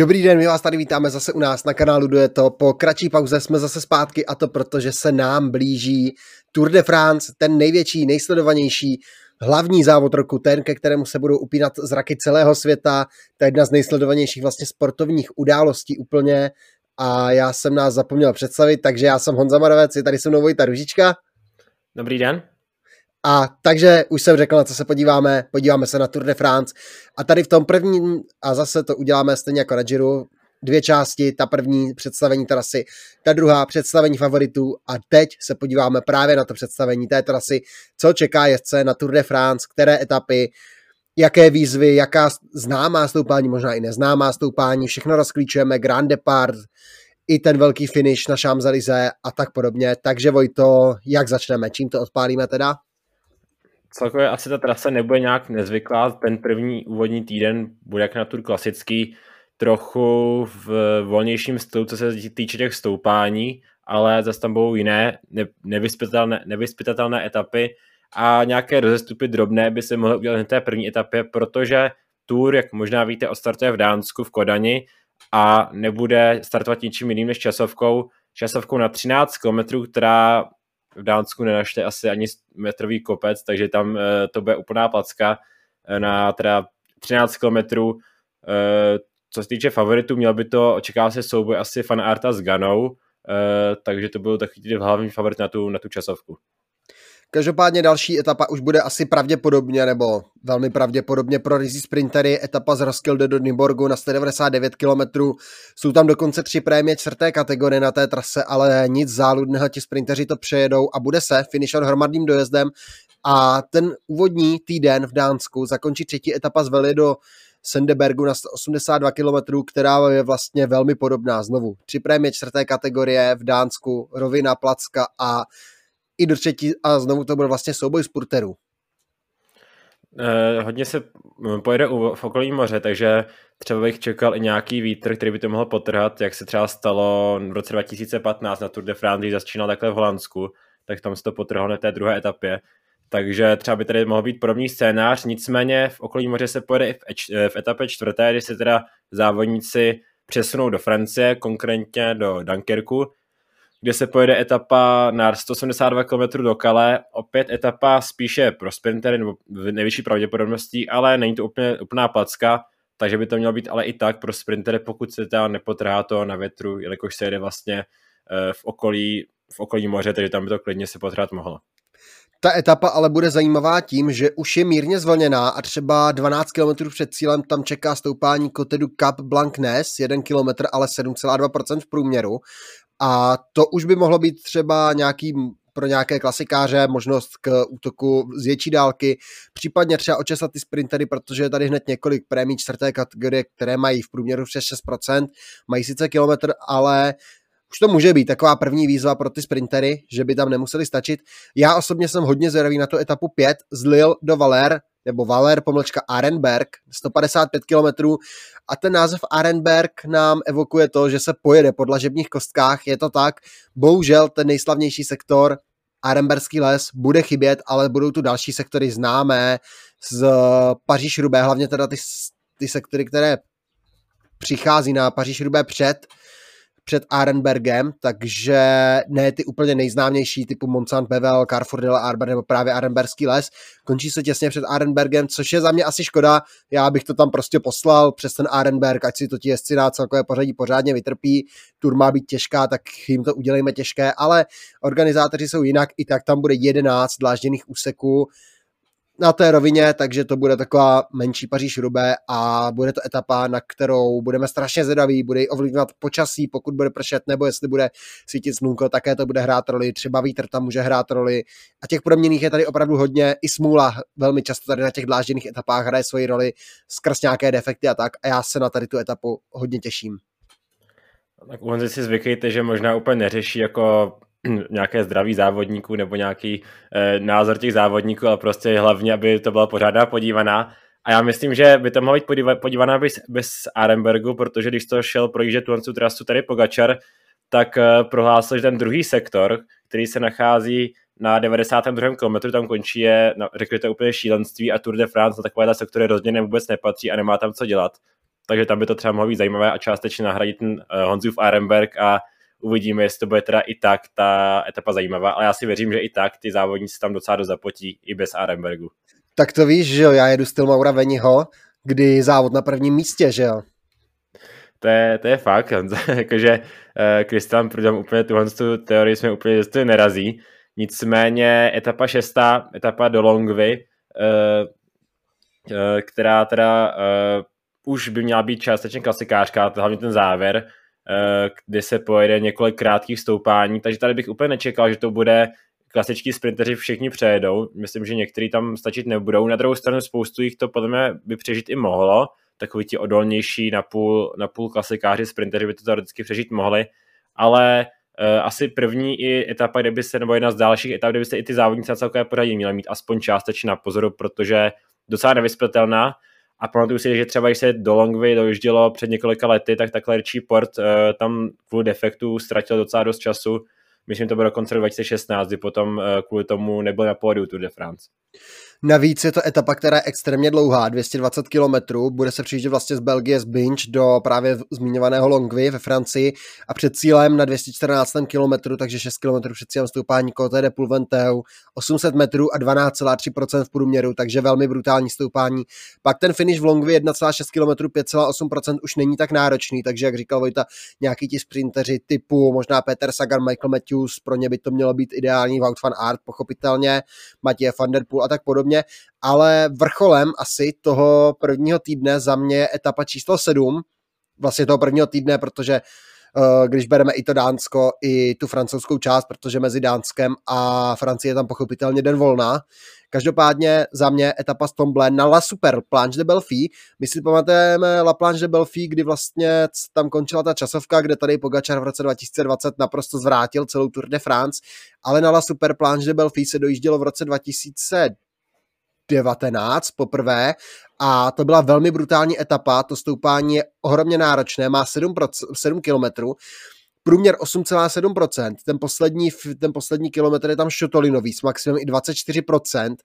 Dobrý den, my vás tady vítáme zase u nás na kanálu Duje to. Po kratší pauze jsme zase zpátky a to proto, že se nám blíží Tour de France, ten největší, nejsledovanější, hlavní závod roku, ten, ke kterému se budou upínat zraky celého světa. To je jedna z nejsledovanějších vlastně sportovních událostí úplně a já jsem nás zapomněl představit, takže já jsem Honza Marovec, je tady se mnou Vojta Ružička. Dobrý den. A takže už jsem řekl, na co se podíváme. Podíváme se na Tour de France. A tady v tom prvním, a zase to uděláme stejně jako na Giro, dvě části, ta první představení trasy, ta druhá představení favoritů a teď se podíváme právě na to představení té trasy, co čeká jezdce na Tour de France, které etapy, jaké výzvy, jaká známá stoupání, možná i neznámá stoupání, všechno rozklíčujeme, Grand Depart, i ten velký finish na Champs-Élysées a tak podobně. Takže Vojto, jak začneme? Čím to odpálíme teda? Celkově asi ta trasa nebude nějak nezvyklá. Ten první úvodní týden bude jak na tur klasický, trochu v volnějším stylu, co se týče těch stoupání, ale zase tam budou jiné nevyspytatelné, nevyspytatelné etapy a nějaké rozestupy drobné by se mohly udělat na té první etapě, protože Tour, jak možná víte, odstartuje v Dánsku, v Kodani a nebude startovat ničím jiným než časovkou, časovkou na 13 km, která v Dánsku nenašte asi ani metrový kopec, takže tam eh, to bude úplná placka eh, na teda 13 kilometrů. Eh, co se týče favoritů, měl by to, očekává se souboj asi Fan Arta s Ganou, takže to byl takový hlavní favorit na tu, na tu časovku. Každopádně další etapa už bude asi pravděpodobně, nebo velmi pravděpodobně pro Rizzi Sprintery, etapa z Roskilde do Nyborgu na 199 km. Jsou tam dokonce tři prémie čtvrté kategorie na té trase, ale nic záludného, ti sprinteři to přejedou a bude se finišovat hromadným dojezdem a ten úvodní týden v Dánsku zakončí třetí etapa z Veli do Sendebergu na 182 km, která je vlastně velmi podobná znovu. Tři prémie čtvrté kategorie v Dánsku, rovina, placka a i do třetí a znovu to byl vlastně souboj spurterů. Eh, hodně se pojede u, v okolí moře, takže třeba bych čekal i nějaký vítr, který by to mohl potrhat, jak se třeba stalo v roce 2015 na Tour de France, když začínal takhle v Holandsku, tak tam se to potrhlo na té druhé etapě. Takže třeba by tady mohl být podobný scénář, nicméně v okolí moře se pojede i v, eh, v etapě čtvrté, kdy se teda závodníci přesunou do Francie, konkrétně do Dunkerku, kde se pojede etapa na 182 km do Kale, opět etapa spíše pro sprintery nebo nejvyšší pravděpodobností, ale není to úplně úplná placka, takže by to mělo být ale i tak pro sprintery, pokud se tam nepotrhá to na větru, jelikož se jede vlastně eh, v okolí, v okolí moře, takže tam by to klidně se potrhat mohlo. Ta etapa ale bude zajímavá tím, že už je mírně zvlněná a třeba 12 km před cílem tam čeká stoupání Kotedu Cap Blancnes, 1 km, ale 7,2% v průměru. A to už by mohlo být třeba nějaký pro nějaké klasikáře možnost k útoku z větší dálky, případně třeba očesat ty sprintery, protože je tady hned několik prémí čtvrté kategorie, které mají v průměru přes 6%, mají sice kilometr, ale už to může být taková první výzva pro ty sprintery, že by tam nemuseli stačit. Já osobně jsem hodně zvědavý na tu etapu 5 z Lille do Valer, nebo Valer pomlčka Arenberg, 155 km a ten název Arenberg nám evokuje to, že se pojede po dlažebních kostkách, je to tak, bohužel ten nejslavnější sektor Arenberský les bude chybět, ale budou tu další sektory známé z paříž rubé hlavně teda ty, ty sektory, které přichází na paříž rubé před před Arenbergem, takže ne ty úplně nejznámější typu Monsant Bevel, Carrefour de la Arber nebo právě Arenberský les. Končí se těsně před Arenbergem, což je za mě asi škoda. Já bych to tam prostě poslal přes ten Arenberg, ať si to ti jezdci na celkové pořadí pořádně vytrpí. Tur má být těžká, tak jim to udělejme těžké, ale organizátoři jsou jinak, i tak tam bude 11 dlážděných úseků na té rovině, takže to bude taková menší Paříž Rubé a bude to etapa, na kterou budeme strašně zvědaví, bude ji ovlivňovat počasí, pokud bude pršet, nebo jestli bude svítit slunko, také to bude hrát roli, třeba vítr tam může hrát roli. A těch proměných je tady opravdu hodně, i smůla velmi často tady na těch dlážděných etapách hraje svoji roli skrz nějaké defekty a tak. A já se na tady tu etapu hodně těším. Tak u si zvykejte, že možná úplně neřeší jako nějaké zdraví závodníků nebo nějaký e, názor těch závodníků, ale prostě hlavně, aby to byla pořádná podívaná. A já myslím, že by to mohlo být podíva, podívaná bez, bez Arenbergu, protože když to šel projíždět tu trasu tady Pogačar, tak e, prohlásil, že ten druhý sektor, který se nachází na 92. kilometru, tam končí je, no, řekli to úplně šílenství a Tour de France na takové sektory rozdělené vůbec nepatří a nemá tam co dělat. takže tam by to třeba mohlo být zajímavé a částečně nahradit ten uh, Honzův Arenberg a uvidíme, jestli to bude teda i tak ta etapa zajímavá, ale já si věřím, že i tak ty závodníci tam docela do zapotí i bez Arenbergu. Tak to víš, že jo, já jedu styl Maura Veniho, kdy závod na prvním místě, že jo. To je, to je fakt, jakože Kristian uh, Prudom úplně tuhle tu teorii jsme úplně to nerazí. Nicméně etapa šestá, etapa do Longvy, uh, uh, která teda uh, už by měla být částečně klasikářka, hlavně ten závěr, Eh, kdy se pojede několik krátkých stoupání, takže tady bych úplně nečekal, že to bude klasičtí sprinteři všichni přejedou. Myslím, že někteří tam stačit nebudou. Na druhou stranu spoustu jich to podle mě by přežít i mohlo. Takový ti odolnější napůl, napůl klasikáři sprinteři by to teoreticky přežít mohli. Ale uh, asi první i etapa, kde by se, nebo jedna z dalších etap, kde by se i ty závodníci na celkové pořadí měli mít aspoň částečně na pozoru, protože docela nevyspětelná a pamatuju si, že třeba když se do Longvy dojíždělo před několika lety, tak takhle Richie Port uh, tam kvůli defektu ztratil docela dost času. Myslím, to bylo do konce 2016, kdy potom uh, kvůli tomu nebyl na pódiu Tour de France. Navíc je to etapa, která je extrémně dlouhá, 220 km, bude se přijíždět vlastně z Belgie z Binge do právě zmiňovaného Longvy ve Francii. A před cílem na 214 km, takže 6 km před cílem stoupání Côte de Pulventeu, 800 metrů a 12,3% v průměru, takže velmi brutální stoupání. Pak ten finish v Longvy 1,6 km, 5,8% už není tak náročný, takže jak říkal Vojta, nějaký ti sprinteři typu možná Peter Sagan, Michael Matthews, pro ně by to mělo být ideální, Wout van Aert pochopitelně, Matěj van der Poel a tak podobně podobně, ale vrcholem asi toho prvního týdne za mě je etapa číslo 7, vlastně toho prvního týdne, protože uh, když bereme i to Dánsko, i tu francouzskou část, protože mezi Dánskem a Francií je tam pochopitelně den volná. Každopádně za mě etapa z Tomble na La Super Planche de Belfi. My si pamatujeme La Planche de Belfi, kdy vlastně tam končila ta časovka, kde tady Pogačar v roce 2020 naprosto zvrátil celou Tour de France, ale na La Super Planche de Belfi se dojíždělo v roce 2000 19 poprvé a to byla velmi brutální etapa, to stoupání je ohromně náročné, má 7, 7 kilometrů, průměr 8,7%, ten poslední, ten poslední kilometr je tam šotolinový s maximum i 24%,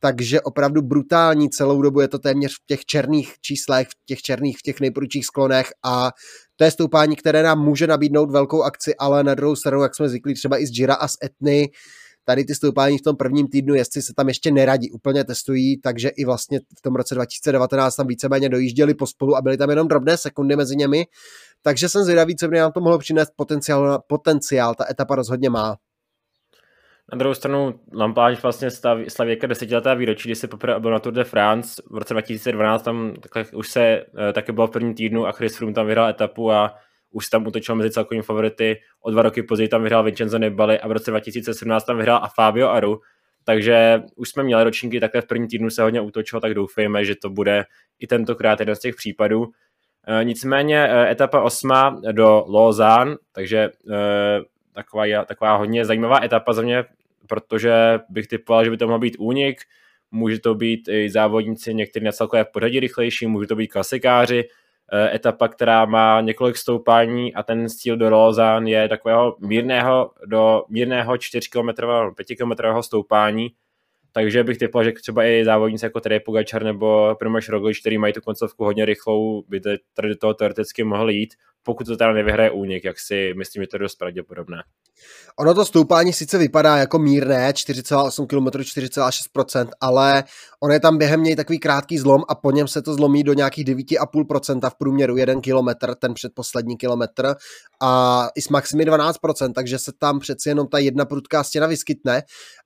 takže opravdu brutální celou dobu je to téměř v těch černých číslech, v těch černých, v těch nejprudších sklonech a to je stoupání, které nám může nabídnout velkou akci, ale na druhou stranu, jak jsme zvyklí třeba i z Jira a z Etny, tady ty stoupání v tom prvním týdnu jestli se tam ještě neradí, úplně testují, takže i vlastně v tom roce 2019 tam víceméně dojížděli pospolu a byly tam jenom drobné sekundy mezi nimi, takže jsem zvědavý, co by nám to mohlo přinést. Potenciál, potenciál ta etapa rozhodně má. Na druhou stranu Lampáž vlastně slaví, slaví jako desetiletá výročí, kdy se poprvé byl na Tour de France. V roce 2012, tam už se eh, také bylo v prvním týdnu a Chris Froome tam vyhrál etapu a už tam utočil mezi celkovými favority, o dva roky později tam vyhrál Vincenzo Nibali a v roce 2017 tam vyhrál a Fabio Aru, takže už jsme měli ročníky, takhle v prvním týdnu se hodně útočilo, tak doufejme, že to bude i tentokrát jeden z těch případů. E, nicméně e, etapa osma do Lausanne, takže e, taková, taková hodně zajímavá etapa za mě, protože bych typoval, že by to mohl být únik, může to být i závodníci někteří na celkové pořadí rychlejší, může to být klasikáři, Eh, etapa, která má několik stoupání a ten stíl do Lausanne je takového mírného do mírného 4 km 5 km stoupání, takže bych typoval, že třeba i závodníci jako Tadej Pogačar nebo Primož Roglič, který mají tu koncovku hodně rychlou, by tady do toho teoreticky mohli jít, pokud to teda nevyhraje únik, jak si myslím, že to je dost pravděpodobné. Ono to stoupání sice vypadá jako mírné, 4,8 km, 4,6%, ale on je tam během něj takový krátký zlom a po něm se to zlomí do nějakých 9,5% v průměru, jeden kilometr, ten předposlední kilometr a i s maximy 12%, takže se tam přeci jenom ta jedna prudká stěna vyskytne,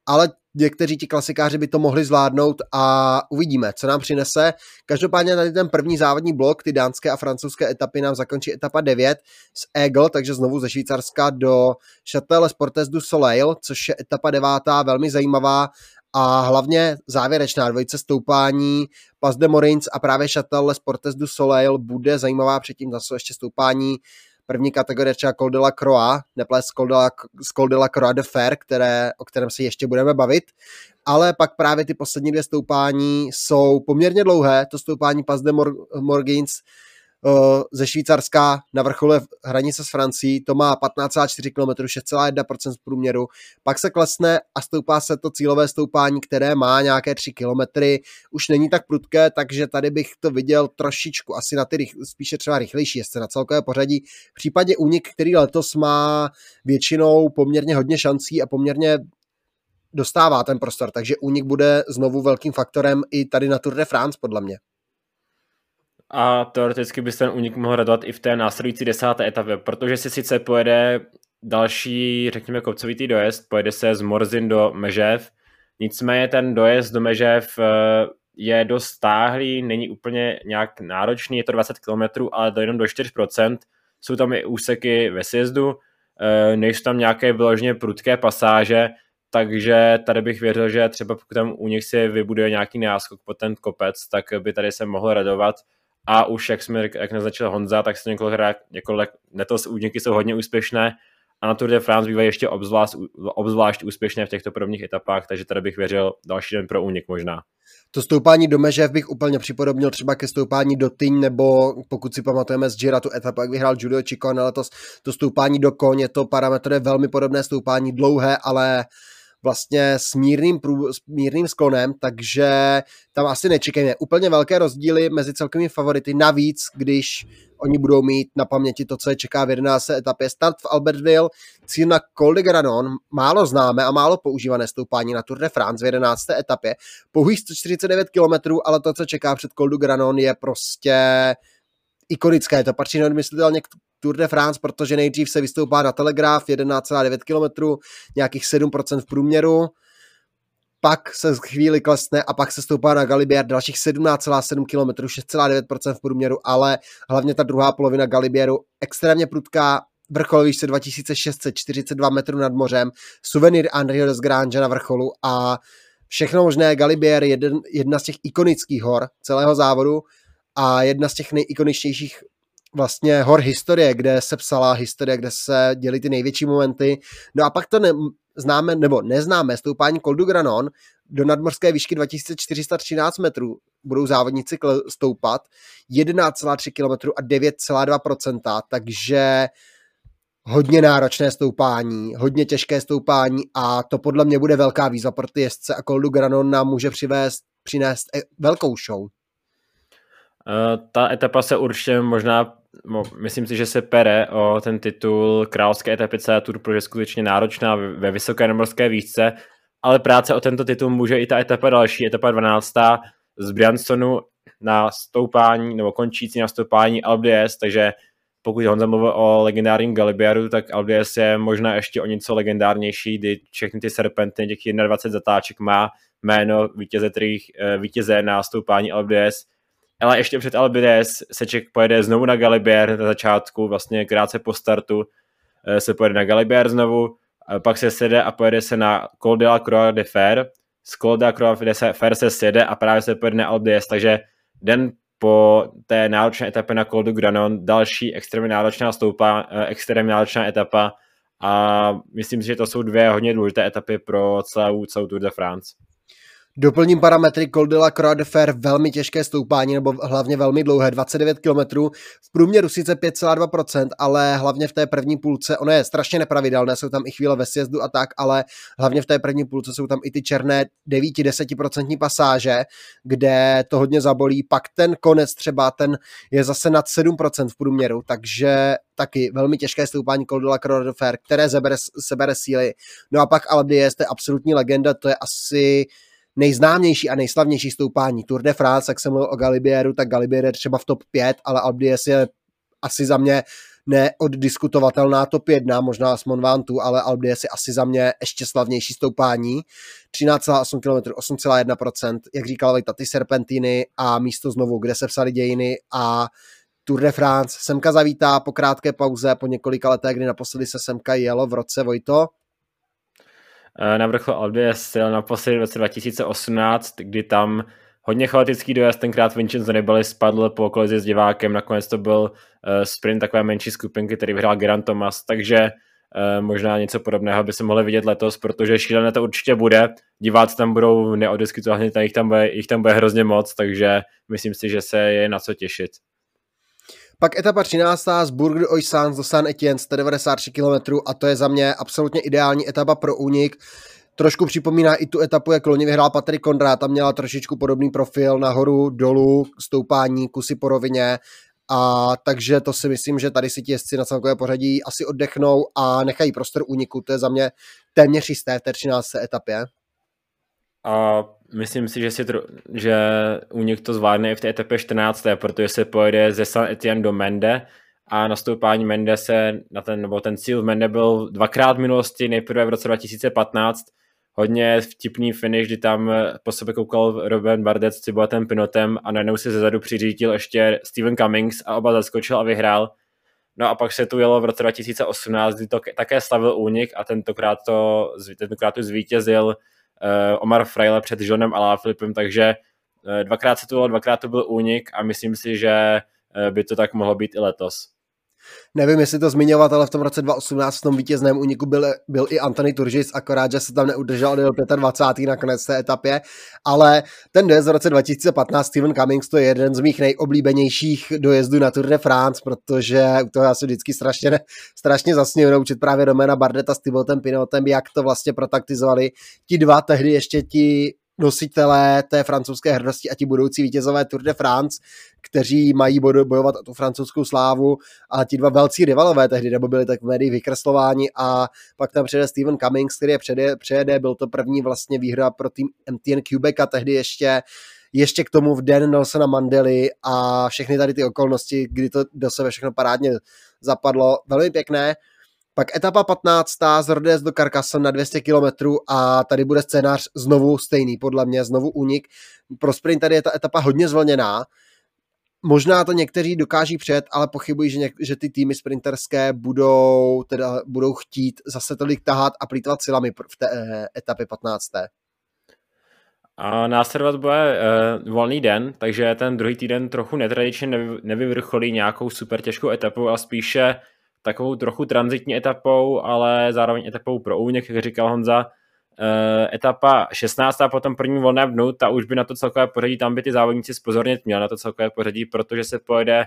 ale někteří ti klasikáři by to mohli zvládnout a uvidíme, co nám přinese. Každopádně tady ten první závodní blok, ty dánské a francouzské etapy nám zakončí etapa 9 z Eagle, takže znovu ze Švýcarska do Châtel Sportes du Soleil, což je etapa devátá, velmi zajímavá a hlavně závěrečná dvojice stoupání Pas de Morins a právě Châtel Sportes du Soleil bude zajímavá, předtím zase ještě stoupání první kategorie třeba Col de la Croix, neples Col de Col de la Croix de Fer, které, o kterém se ještě budeme bavit, ale pak právě ty poslední dvě stoupání jsou poměrně dlouhé, to stoupání Pas de Mor- Morgins ze Švýcarska na vrchole hranice s Francií, to má 15,4 km, 6,1% v průměru, pak se klesne a stoupá se to cílové stoupání, které má nějaké 3 km, už není tak prudké, takže tady bych to viděl trošičku asi na ty spíše třeba rychlejší jezdce na celkové pořadí. V případě únik, který letos má většinou poměrně hodně šancí a poměrně dostává ten prostor, takže únik bude znovu velkým faktorem i tady na Tour de France, podle mě a teoreticky by se ten únik mohl radovat i v té následující desáté etapě, protože si sice pojede další, řekněme, kopcovitý dojezd, pojede se z Morzin do Mežev, nicméně ten dojezd do Mežev eh, je dost stáhlý, není úplně nějak náročný, je to 20 km, ale to jenom do 4%, jsou tam i úseky ve sjezdu, eh, nejsou tam nějaké vyloženě prudké pasáže, takže tady bych věřil, že třeba pokud tam u nich si vybuduje nějaký náskok po ten kopec, tak by tady se mohl radovat a už, jak jsme jak naznačil Honza, tak se několik, několik letos úniky jsou hodně úspěšné a na Tour de France bývají ještě obzvlášť, obzvlášť úspěšné v těchto prvních etapách, takže tady bych věřil další den pro únik možná. To stoupání do Mežev bych úplně připodobnil třeba ke stoupání do Tyň, nebo pokud si pamatujeme z Gira tu etapu, jak vyhrál Giulio Ciccone letos, to stoupání do je to parametr je velmi podobné stoupání, dlouhé, ale vlastně s mírným, prů, s mírným sklonem, takže tam asi nečekejme úplně velké rozdíly mezi celkovými favority. Navíc, když oni budou mít na paměti to, co je čeká v 11. etapě. Start v Albertville, cíl na Col de Granon, málo známe a málo používané stoupání na Tour de France v 11. etapě. Pouhých 149 km, ale to, co čeká před Col de Granon, je prostě ikonické. To patří neodmyslitelně Tour de France, protože nejdřív se vystoupá na Telegraf 11,9 km, nějakých 7% v průměru, pak se chvíli klesne a pak se stoupá na Galibier dalších 17,7 km, 6,9% v průměru, ale hlavně ta druhá polovina Galibieru extrémně prudká, vrchol výšce 2642 metrů nad mořem, suvenýr Andrio des Grange na vrcholu a všechno možné. Galibier, jeden, jedna z těch ikonických hor celého závodu a jedna z těch nejikoničtějších vlastně hor historie, kde se psala historie, kde se děly ty největší momenty. No a pak to ne, známe, nebo neznáme, stoupání Col du Granon do nadmorské výšky 2413 metrů budou závodníci stoupat 11,3 km a 9,2%, takže hodně náročné stoupání, hodně těžké stoupání a to podle mě bude velká výzva pro ty jezdce a Col du Granon nám může přivést, přinést e, velkou show. Uh, ta etapa se určitě možná myslím si, že se pere o ten titul královské etapy celé Tour, protože je skutečně náročná ve vysoké nemorské výšce, ale práce o tento titul může i ta etapa další, etapa 12. z Briansonu na stoupání, nebo končící na stoupání Albies, takže pokud Honza mluvil o legendárním Galibieru, tak Albies je možná ještě o něco legendárnější, kdy všechny ty serpenty, těch 21 zatáček má jméno vítěze, kterých, eh, vítěze na stoupání Albies, ale ještě před Albides se pojede znovu na Galibier na začátku, vlastně krátce po startu eh, se pojede na Galibier znovu, pak se sede a pojede se na Col de la Croix de Fer, z Col de la Croix de Fer se sjede a právě se pojede na Albides, takže den po té náročné etapě na Col du Granon, další extrémně náročná stoupa, eh, extrémně náročná etapa a myslím si, že to jsou dvě hodně důležité etapy pro celou, celou Tour de France. Doplním parametry Col de la Croix de Fer, velmi těžké stoupání, nebo hlavně velmi dlouhé, 29 km, v průměru sice 5,2%, ale hlavně v té první půlce, ono je strašně nepravidelné, jsou tam i chvíle ve sjezdu a tak, ale hlavně v té první půlce jsou tam i ty černé 9-10% pasáže, kde to hodně zabolí, pak ten konec třeba, ten je zase nad 7% v průměru, takže taky velmi těžké stoupání Col de la Croix de Fer, které sebere, sebere síly. No a pak Albies, to je absolutní legenda, to je asi nejznámější a nejslavnější stoupání Tour de France, jak jsem mluvil o Galibieru, tak Galibier je třeba v top 5, ale Albies je asi za mě neoddiskutovatelná top 1, možná s Monvantu, ale Albies je asi za mě ještě slavnější stoupání. 13,8 km, 8,1%, jak říkal Vejta, ty serpentiny a místo znovu, kde se psali dějiny a Tour de France. Semka zavítá po krátké pauze, po několika letech, kdy naposledy se Semka jelo v roce Vojto. Eh, na vrchol Albi sil naposledy v roce 2018, kdy tam hodně chaotický dojezd, tenkrát Vincenzo Nibali spadl po kolizi s divákem, nakonec to byl eh, sprint takové menší skupinky, který vyhrál Grant Thomas, takže eh, možná něco podobného by se mohli vidět letos, protože šílené to určitě bude. Diváci tam budou neodiskutovatelně, jich tam bude, jich tam bude hrozně moc, takže myslím si, že se je na co těšit. Pak etapa 13. z Bourg de Oisans do San Etienne 193 km a to je za mě absolutně ideální etapa pro únik. Trošku připomíná i tu etapu, jak loni vyhrál Patrik Kondrát, tam měla trošičku podobný profil, nahoru, dolů, stoupání, kusy po rovině, a takže to si myslím, že tady si ti jezdci na celkové pořadí asi oddechnou a nechají prostor úniku. To je za mě téměř jisté v té 13. etapě. A myslím si, že, si tro, že únik to zvládne i v té etapě 14. protože se pojede ze San Etienne do Mende a nastoupání Mende se na ten, nebo ten cíl v Mende byl dvakrát v minulosti, nejprve v roce 2015, hodně vtipný finish, kdy tam po sebe koukal Robin Bardet s Cibotem Pinotem a najednou se zezadu přiřítil ještě Steven Cummings a oba zaskočil a vyhrál. No a pak se tu jelo v roce 2018, kdy to také slavil únik a tentokrát to, tentokrát to zvítězil Omar Freile před Johnem Alaphilippem, takže uh, dvakrát se tu jelo, dvakrát to byl únik a myslím si, že uh, by to tak mohlo být i letos. Nevím, jestli to zmiňovat, ale v tom roce 2018 v tom vítězném úniku byl, byl i Anthony Turgis, akorát, že se tam neudržel do 25. na konec té etapě, ale ten dojezd v roce 2015 Steven Cummings to je jeden z mých nejoblíbenějších dojezdů na Tour de France, protože u toho já se vždycky strašně, strašně zasněju naučit právě Romena Bardeta s Thibauten Pinotem, jak to vlastně protaktizovali ti dva, tehdy ještě ti nositelé té francouzské hrdosti a ti budoucí vítězové Tour de France, kteří mají bojovat o tu francouzskou slávu a ti dva velcí rivalové tehdy, nebo byli tak v médiích vykreslováni a pak tam přijede Steven Cummings, který je přejede, přejede, byl to první vlastně výhra pro tým MTN Quebec a tehdy ještě ještě k tomu v den Nelsona Mandely a všechny tady ty okolnosti, kdy to do sebe všechno parádně zapadlo. Velmi pěkné. Pak etapa 15. z Rodez do Carcassonne na 200 km a tady bude scénář znovu stejný, podle mě, znovu únik. Pro sprint tady je ta etapa hodně zvlněná. Možná to někteří dokáží před, ale pochybuji, že, něk- že ty týmy sprinterské budou, teda, budou chtít zase tolik tahat a plítvat silami v té eh, etapě 15. A následovat bude uh, volný den, takže ten druhý týden trochu netradičně nevy, nevyvrcholí nějakou super těžkou etapu a spíše takovou trochu transitní etapou, ale zároveň etapou pro únik, jak říkal Honza. Uh, etapa 16. a potom první volné dnu, ta už by na to celkové pořadí, tam by ty závodníci spozornit měli na to celkové pořadí, protože se pojede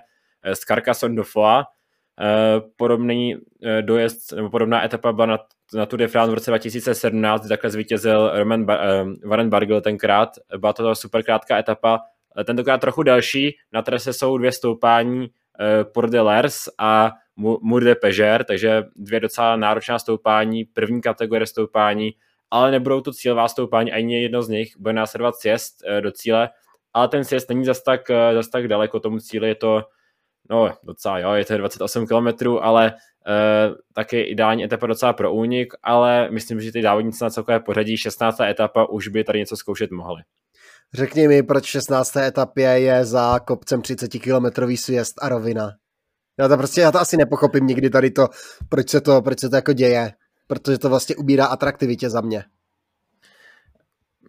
uh, z Carcassonne do Foa. Uh, podobný dojezd, nebo podobná etapa byla na, na Tour de France v roce 2017, kdy takhle zvítězil Roman Bar, Warren Bargill tenkrát. Byla to super krátká etapa, tentokrát trochu delší. Na trase jsou dvě stoupání Port de Lers a Mur de Peger, takže dvě docela náročná stoupání, první kategorie stoupání, ale nebudou to cílová stoupání, ani jedno z nich, bude následovat sjezd eh, do cíle, ale ten sjezd není zas tak, eh, zas tak daleko tomu cíli, je to no docela jo, je to 28 km, ale uh, taky ideální etapa docela pro únik, ale myslím, že ty závodníci na celkové pořadí 16. etapa už by tady něco zkoušet mohli. Řekni mi, proč 16. etapě je za kopcem 30 km sjezd a rovina? Já to prostě, já to asi nepochopím nikdy tady to, proč se to, proč se to jako děje, protože to vlastně ubírá atraktivitě za mě.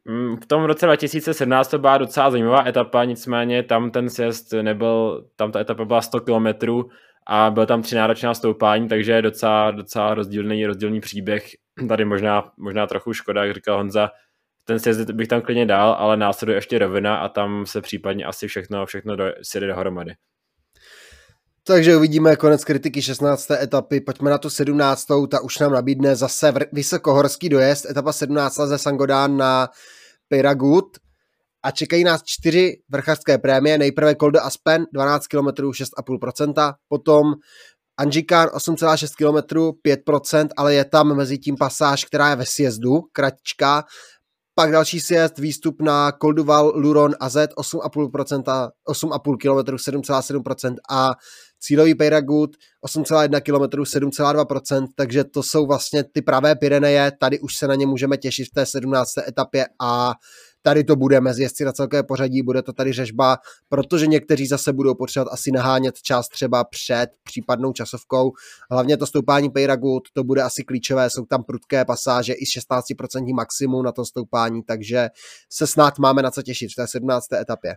Mm, v tom roce 2017 to byla docela zajímavá etapa, nicméně tam ten sjezd nebyl, tam ta etapa byla 100 km a byl tam tři náročná stoupání, takže je docela, docela rozdílný, rozdílný příběh. Tady možná, možná trochu škoda, jak říkal Honza, ten sjezd bych tam klidně dal, ale následuje ještě rovina a tam se případně asi všechno, všechno do, sjede dohromady. Takže uvidíme konec kritiky 16. etapy. Pojďme na tu 17. Ta už nám nabídne zase vysokohorský dojezd. Etapa 17. ze Sangodán na Piragut. A čekají nás čtyři vrchařské prémie. Nejprve Col de Aspen 12 km 6,5%, potom Anžikán 8,6 km 5%, ale je tam mezi tím pasáž, která je ve sjezdu, kratička. Pak další sjezd, výstup na Kolduval, Luron a Z 8,5%, 8,5 km 7,7% a cílový Peyragut 8,1 km 7,2%, takže to jsou vlastně ty pravé Pyreneje, tady už se na ně můžeme těšit v té 17. etapě a tady to bude mezi jezdci na celké pořadí, bude to tady řežba, protože někteří zase budou potřebovat asi nahánět čas třeba před případnou časovkou. Hlavně to stoupání Peyragut, to bude asi klíčové, jsou tam prudké pasáže i 16% maximum na to stoupání, takže se snad máme na co těšit v té 17. etapě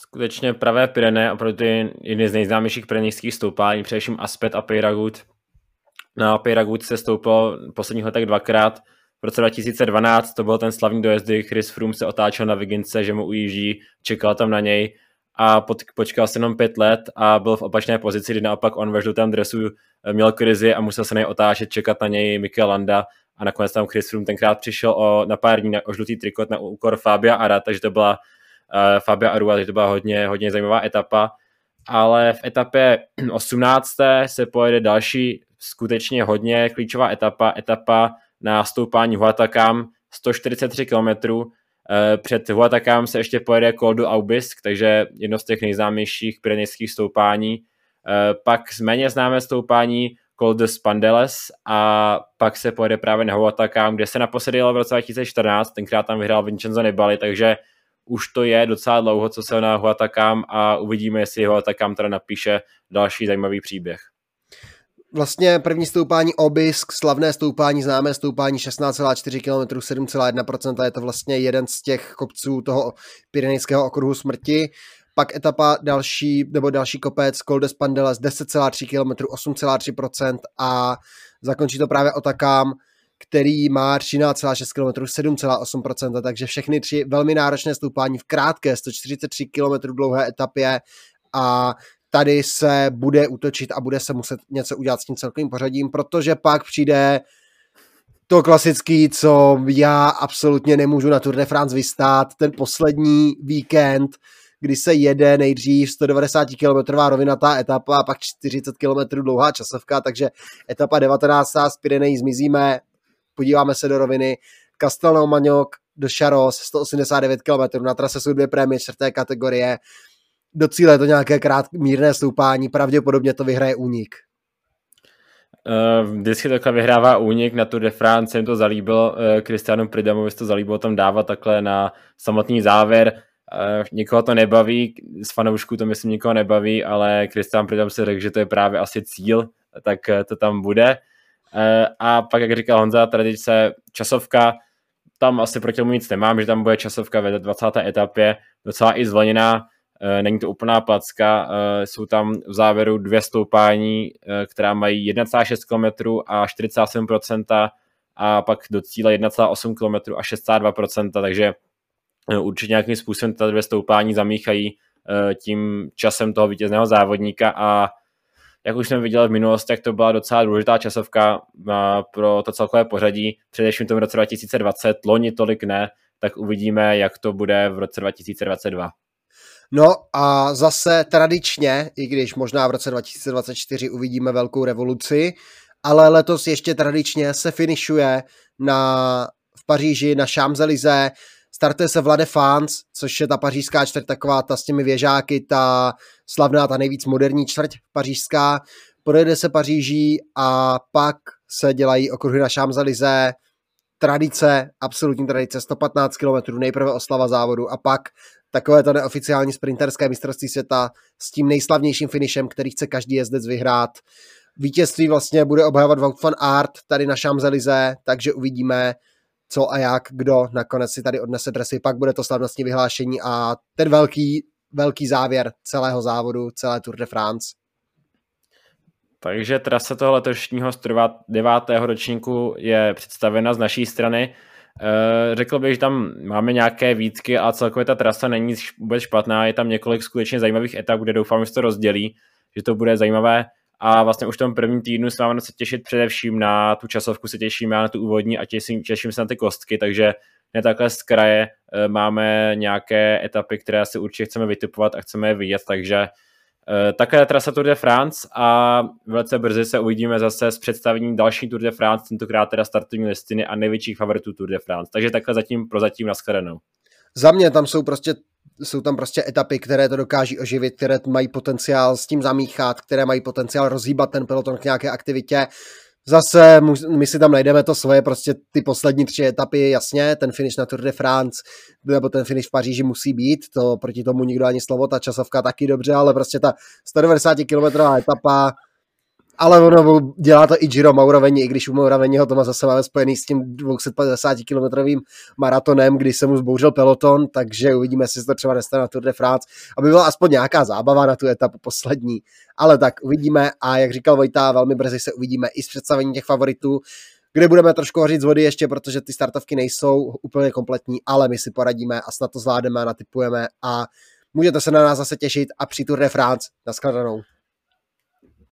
skutečně pravé Pyrené, opravdu ty jedny z nejznámějších pyrenejských stoupání, především Aspet a Peyragut. Na Peyragut se stoupal posledních letech dvakrát. V roce 2012 to byl ten slavný dojezd, kdy Chris Froome se otáčel na Vigince, že mu ujíždí, čekal tam na něj a pod, počkal se jenom pět let a byl v opačné pozici, kdy naopak on ve žlutém dresu eh, měl krizi a musel se nej otáčet, čekat na něj Mikel Landa a nakonec tam Chris Froome tenkrát přišel o, na pár dní na, o žlutý trikot na úkor Fabia Ara, takže to byla uh, Fabia Arua, takže to byla hodně, hodně zajímavá etapa. Ale v etapě 18. se pojede další skutečně hodně klíčová etapa, etapa na stoupání Huatakam, 143 km. Před Huatakam se ještě pojede Col du Aubisque, takže jedno z těch nejznámějších pyrenejských stoupání. Eh, pak méně známé stoupání Col de Spandeles a pak se pojede právě na Huatakam, kde se naposledy jel v roce 2014, tenkrát tam vyhrál Vincenzo Nibali, takže už to je docela dlouho, co se na Huatakam a uvidíme, jestli Huatakam teda napíše další zajímavý příběh. Vlastně první stoupání Obisk, slavné stoupání, známé stoupání 16,4 km, 7,1%, je to vlastně jeden z těch kopců toho Pyrenejského okruhu smrti. Pak etapa další, nebo další kopec Col de Spandeles 10,3 km, 8,3% a zakončí to právě Otakám, který má 13,6 km, 7,8%, takže všechny tři velmi náročné stoupání v krátké 143 km dlouhé etapě a tady se bude útočit a bude se muset něco udělat s tím celkovým pořadím, protože pak přijde to klasický, co já absolutně nemůžu na Tour de France vystát, ten poslední víkend, kdy se jede nejdřív 190 km rovinatá etapa a pak 40 km dlouhá časovka, takže etapa 19. z Pyrenejí zmizíme, podíváme se do roviny, Castelnau Magnoc do Charos, 189 km, na trase jsou dvě prémie čtvrté kategorie, do cíle je to nějaké krát mírné stoupání, pravděpodobně to vyhraje únik. Uh, vždycky takhle vyhrává únik na Tour de France, jim to zalíbilo, uh, Cristiano Pridamovi to zalíbilo tam dávat takhle na samotný závěr. Uh, nikoho to nebaví, z fanoušků to myslím nikoho nebaví, ale Christian Pridam si řekl, že to je právě asi cíl, tak to tam bude. Uh, a pak, jak říkal Honza, tradice časovka, tam asi proti tomu nic nemám, že tam bude časovka ve 20. etapě, docela i zvoněná, Eh, není to úplná placka, eh, jsou tam v závěru dvě stoupání, eh, která mají 1,6 km a 47% a pak do cíle 1,8 km a 62%, takže určitě nějakým způsobem ta dvě stoupání zamíchají tím časem toho vítězného závodníka a jak už jsme viděli v minulosti, tak to byla docela důležitá časovka pro to celkové pořadí, především v tom roce 2020, loni tolik ne, tak uvidíme, jak to bude v roce 2022. No a zase tradičně, i když možná v roce 2024 uvidíme velkou revoluci, ale letos ještě tradičně se finišuje na, v Paříži na Champs-Élysées, startuje se Vlade Fans, což je ta pařížská čtvrť, taková ta s těmi věžáky, ta slavná, ta nejvíc moderní čtvrť pařížská. Projede se Paříží a pak se dělají okruhy na Champs-Élysées, tradice, absolutní tradice, 115 km, nejprve oslava závodu a pak takové to neoficiální sprinterské mistrovství světa s tím nejslavnějším finishem, který chce každý jezdec vyhrát. Vítězství vlastně bude obhajovat Wout Art tady na Champs-Élysées, takže uvidíme, co a jak, kdo nakonec si tady odnese dresy. Pak bude to slavnostní vyhlášení a ten velký, velký závěr celého závodu, celé Tour de France. Takže trasa toho letošního 109. ročníku je představena z naší strany. Eh, řekl bych, že tam máme nějaké výtky a celkově ta trasa není vůbec špatná, je tam několik skutečně zajímavých etap, kde doufám, že se to rozdělí, že to bude zajímavé a vlastně už v tom prvním týdnu se máme se těšit především na tu časovku, se těšíme na tu úvodní a těším, těším se na ty kostky, takže ne takhle z kraje eh, máme nějaké etapy, které si určitě chceme vytipovat a chceme je vidět, takže Eh, také trasa Tour de France a velice brzy se uvidíme zase s představením další Tour de France, tentokrát teda startovní listiny a největších favoritů Tour de France. Takže takhle zatím prozatím nashledanou. Za mě tam jsou prostě jsou tam prostě etapy, které to dokáží oživit, které mají potenciál s tím zamíchat, které mají potenciál rozhýbat ten peloton k nějaké aktivitě. Zase my si tam najdeme to svoje, prostě ty poslední tři etapy, jasně, ten finish na Tour de France nebo ten finish v Paříži musí být, to proti tomu nikdo ani slovo, ta časovka taky dobře, ale prostě ta 190 km etapa, ale ono dělá to i Giro Mauroveni, i když u Mauroveniho to má zase máme spojený s tím 250 kilometrovým maratonem, kdy se mu zbouřil peloton, takže uvidíme, jestli se to třeba nestane na Tour de France, aby byla aspoň nějaká zábava na tu etapu poslední. Ale tak uvidíme a jak říkal Vojta, velmi brzy se uvidíme i s představením těch favoritů, kde budeme trošku hořit z vody ještě, protože ty startovky nejsou úplně kompletní, ale my si poradíme a snad to zvládneme a natypujeme a Můžete se na nás zase těšit a při Tour de France. Naschledanou.